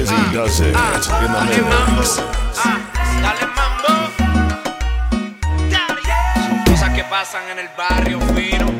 as he does it in the mix. Dale mambo. Ah, cosas que pasan en el barrio fino.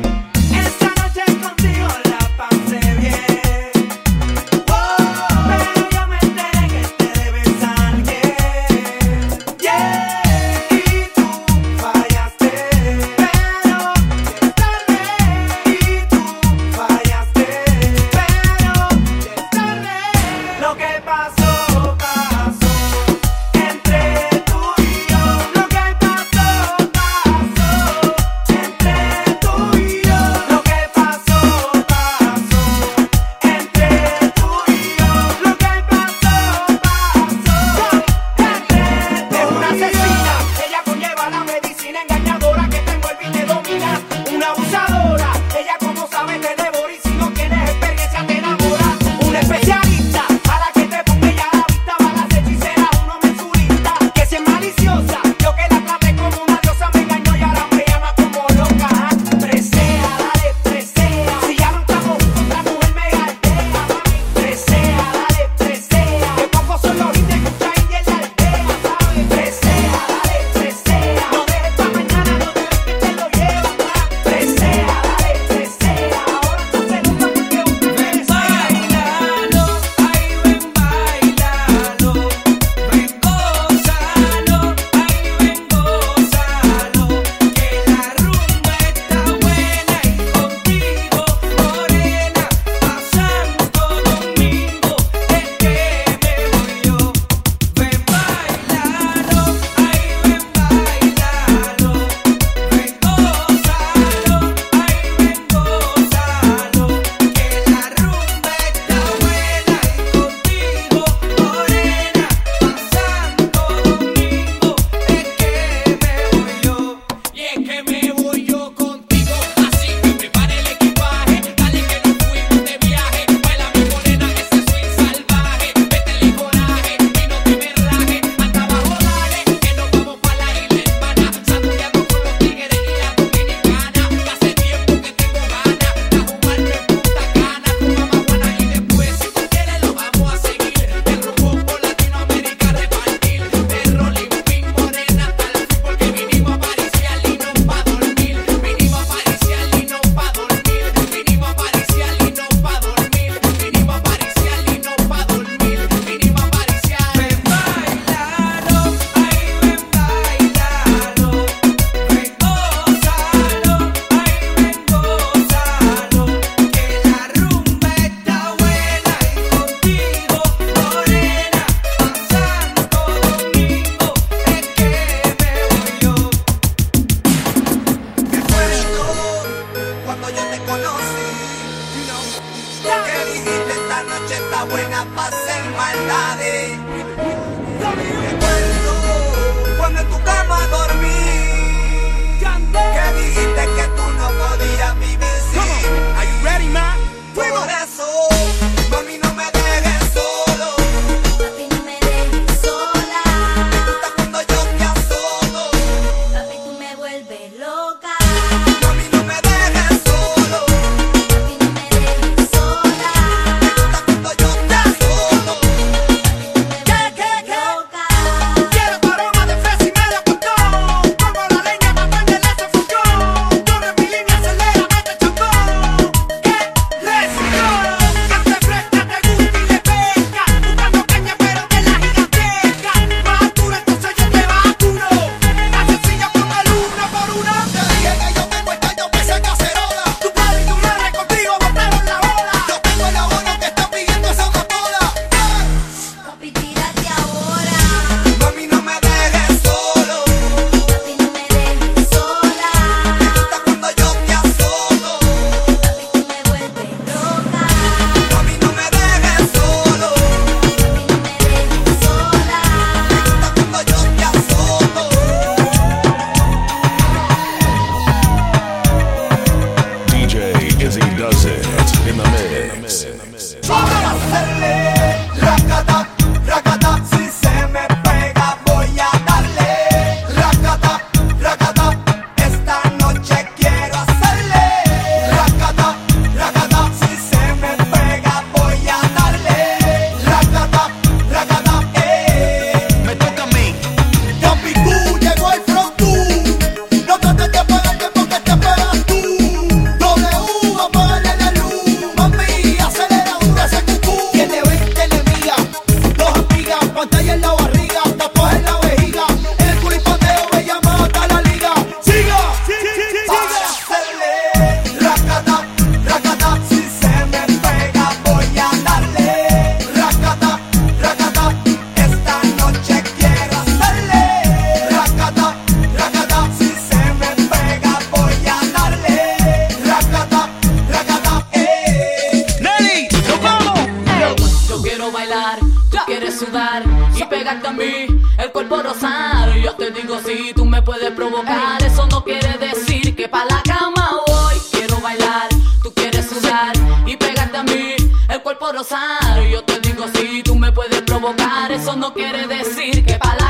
Quieres sudar y pegarte a mí, el cuerpo rosar. Yo te digo si tú me puedes provocar, eso no quiere decir que pa' la cama voy. Quiero bailar, tú quieres sudar y pegarte a mí, el cuerpo rosar. Yo te digo si tú me puedes provocar, eso no quiere decir que pa' la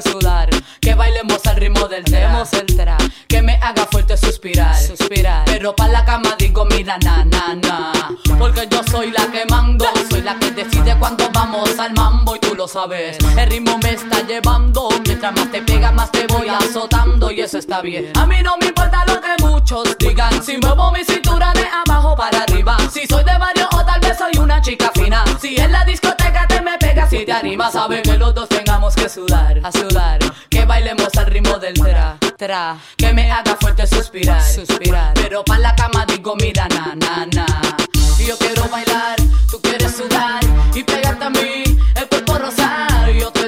que sudar, que bailemos al ritmo del tema, el tra, que me haga fuerte suspirar, suspirar. Pero pa' la cama digo, mira, na, na, na. Porque yo soy la que mando, soy la que decide cuando vamos sabes. El ritmo me está llevando, mientras más te pega, más te voy azotando y eso está bien. A mí no me importa lo que muchos digan, si muevo mi cintura de abajo para arriba, si soy de barrio o tal vez soy una chica fina. Si en la discoteca te me pegas y te animas, sabes que los dos tengamos que sudar, a sudar, que bailemos al ritmo del tra, tra, que me haga fuerte suspirar, suspirar. Pero pa' la cama digo, mira, na, na, na. Yo quiero bailar, tú quieres sudar y pegarte a mí, el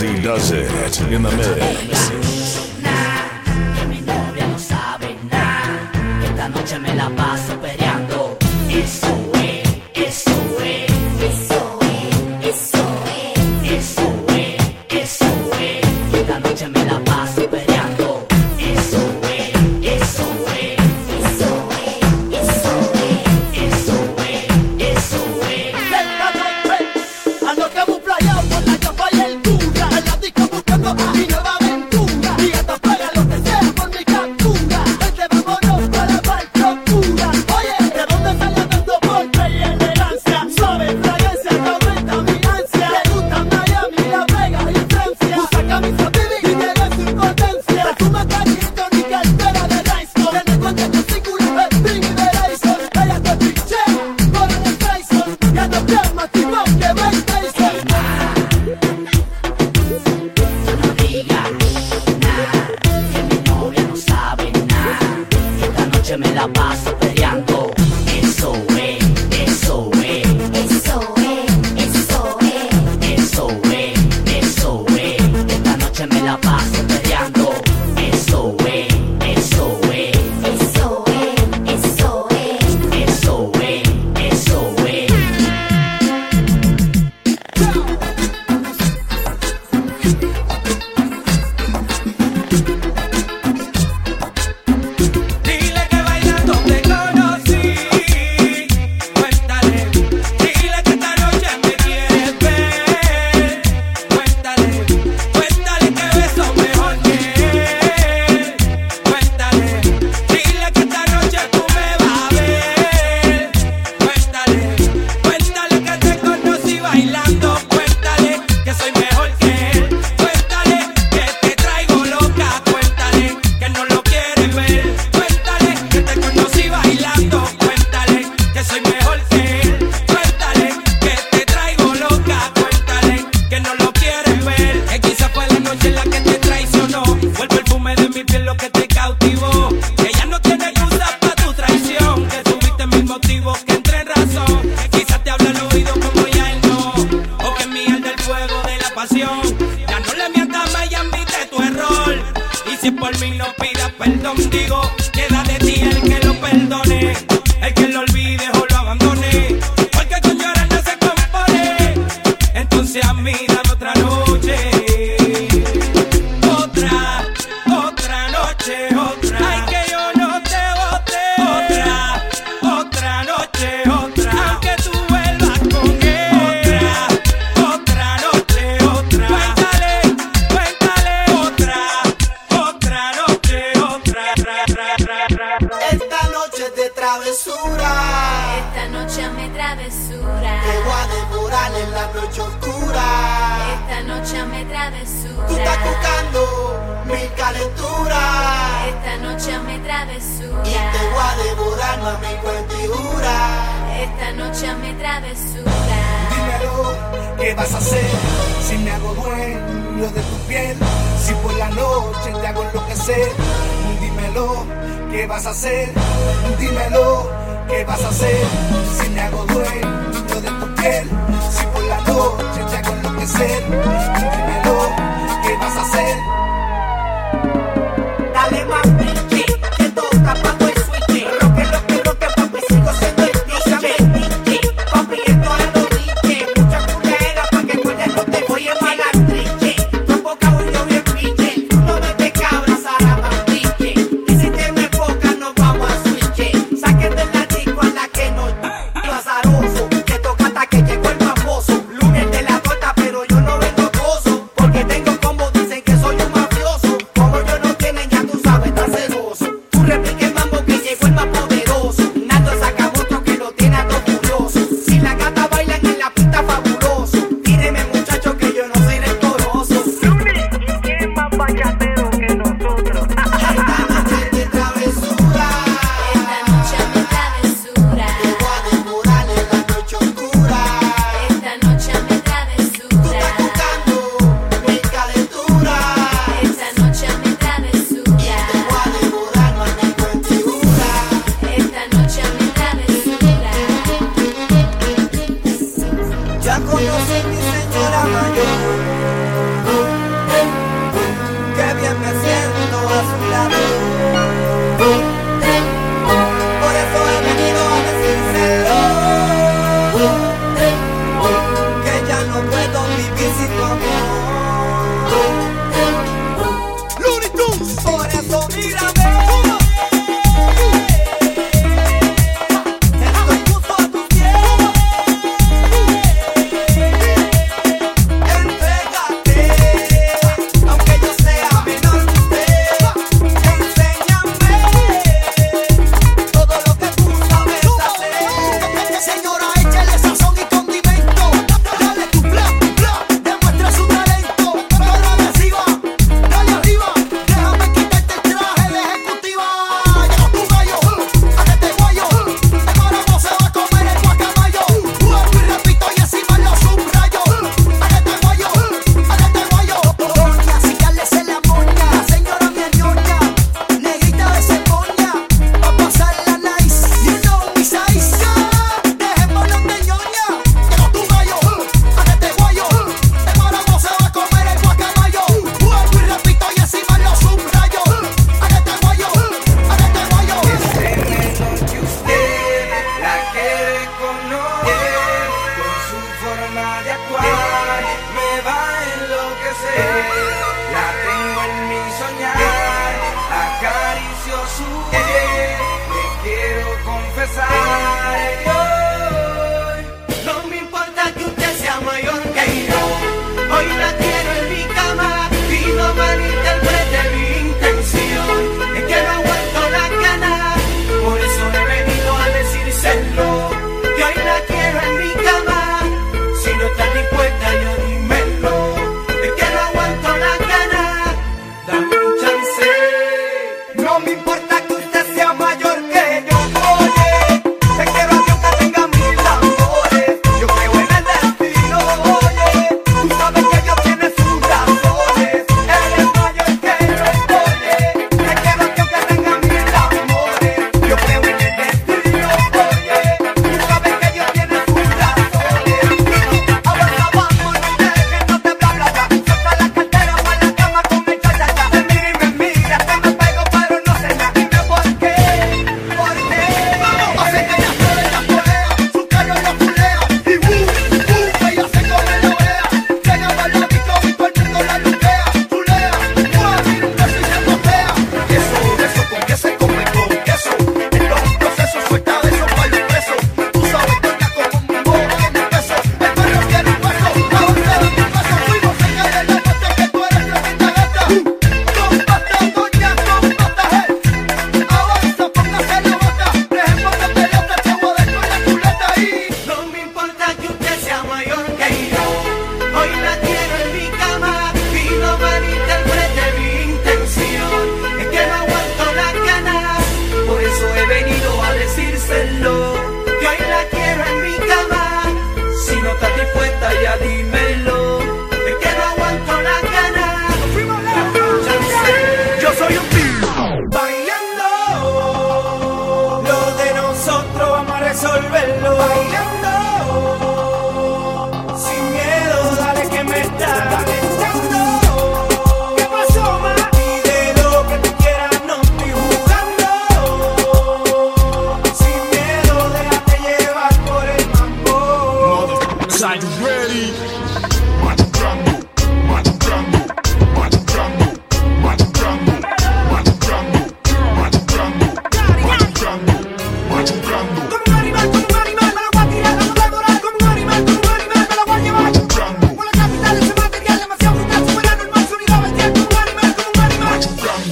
Dizzy does it in the mix. vas a hacer si me hago dueño de tu piel? Si por la noche te hago enloquecer, dímelo, ¿qué vas a hacer? Dímelo, ¿qué vas a hacer? Si me hago dueño de tu piel, si por la noche te hago enloquecer, dímelo, ¿qué vas a hacer? Thank you.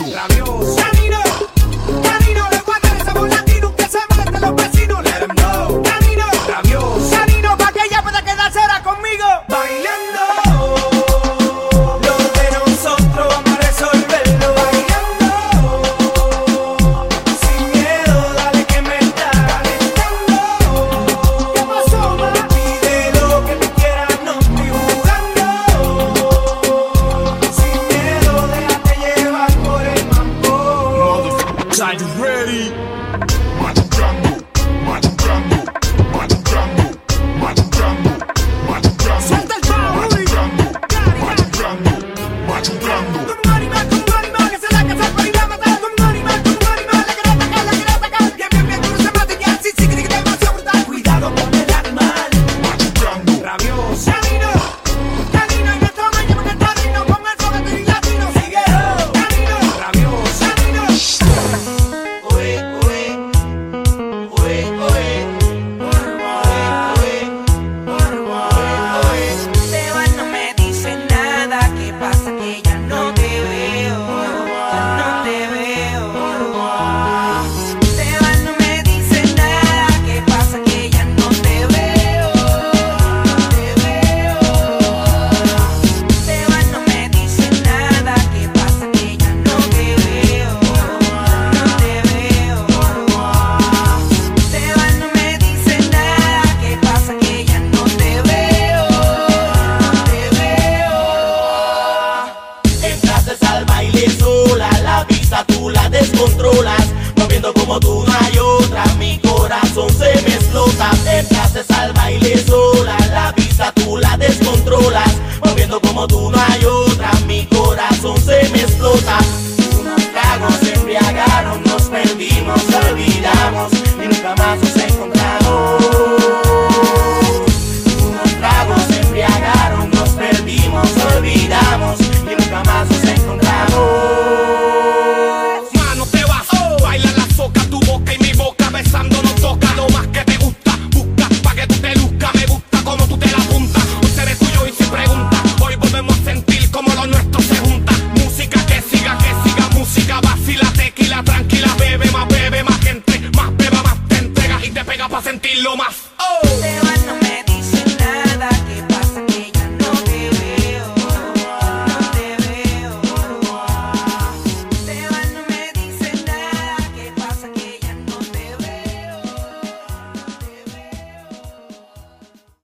Ramiro. mundo.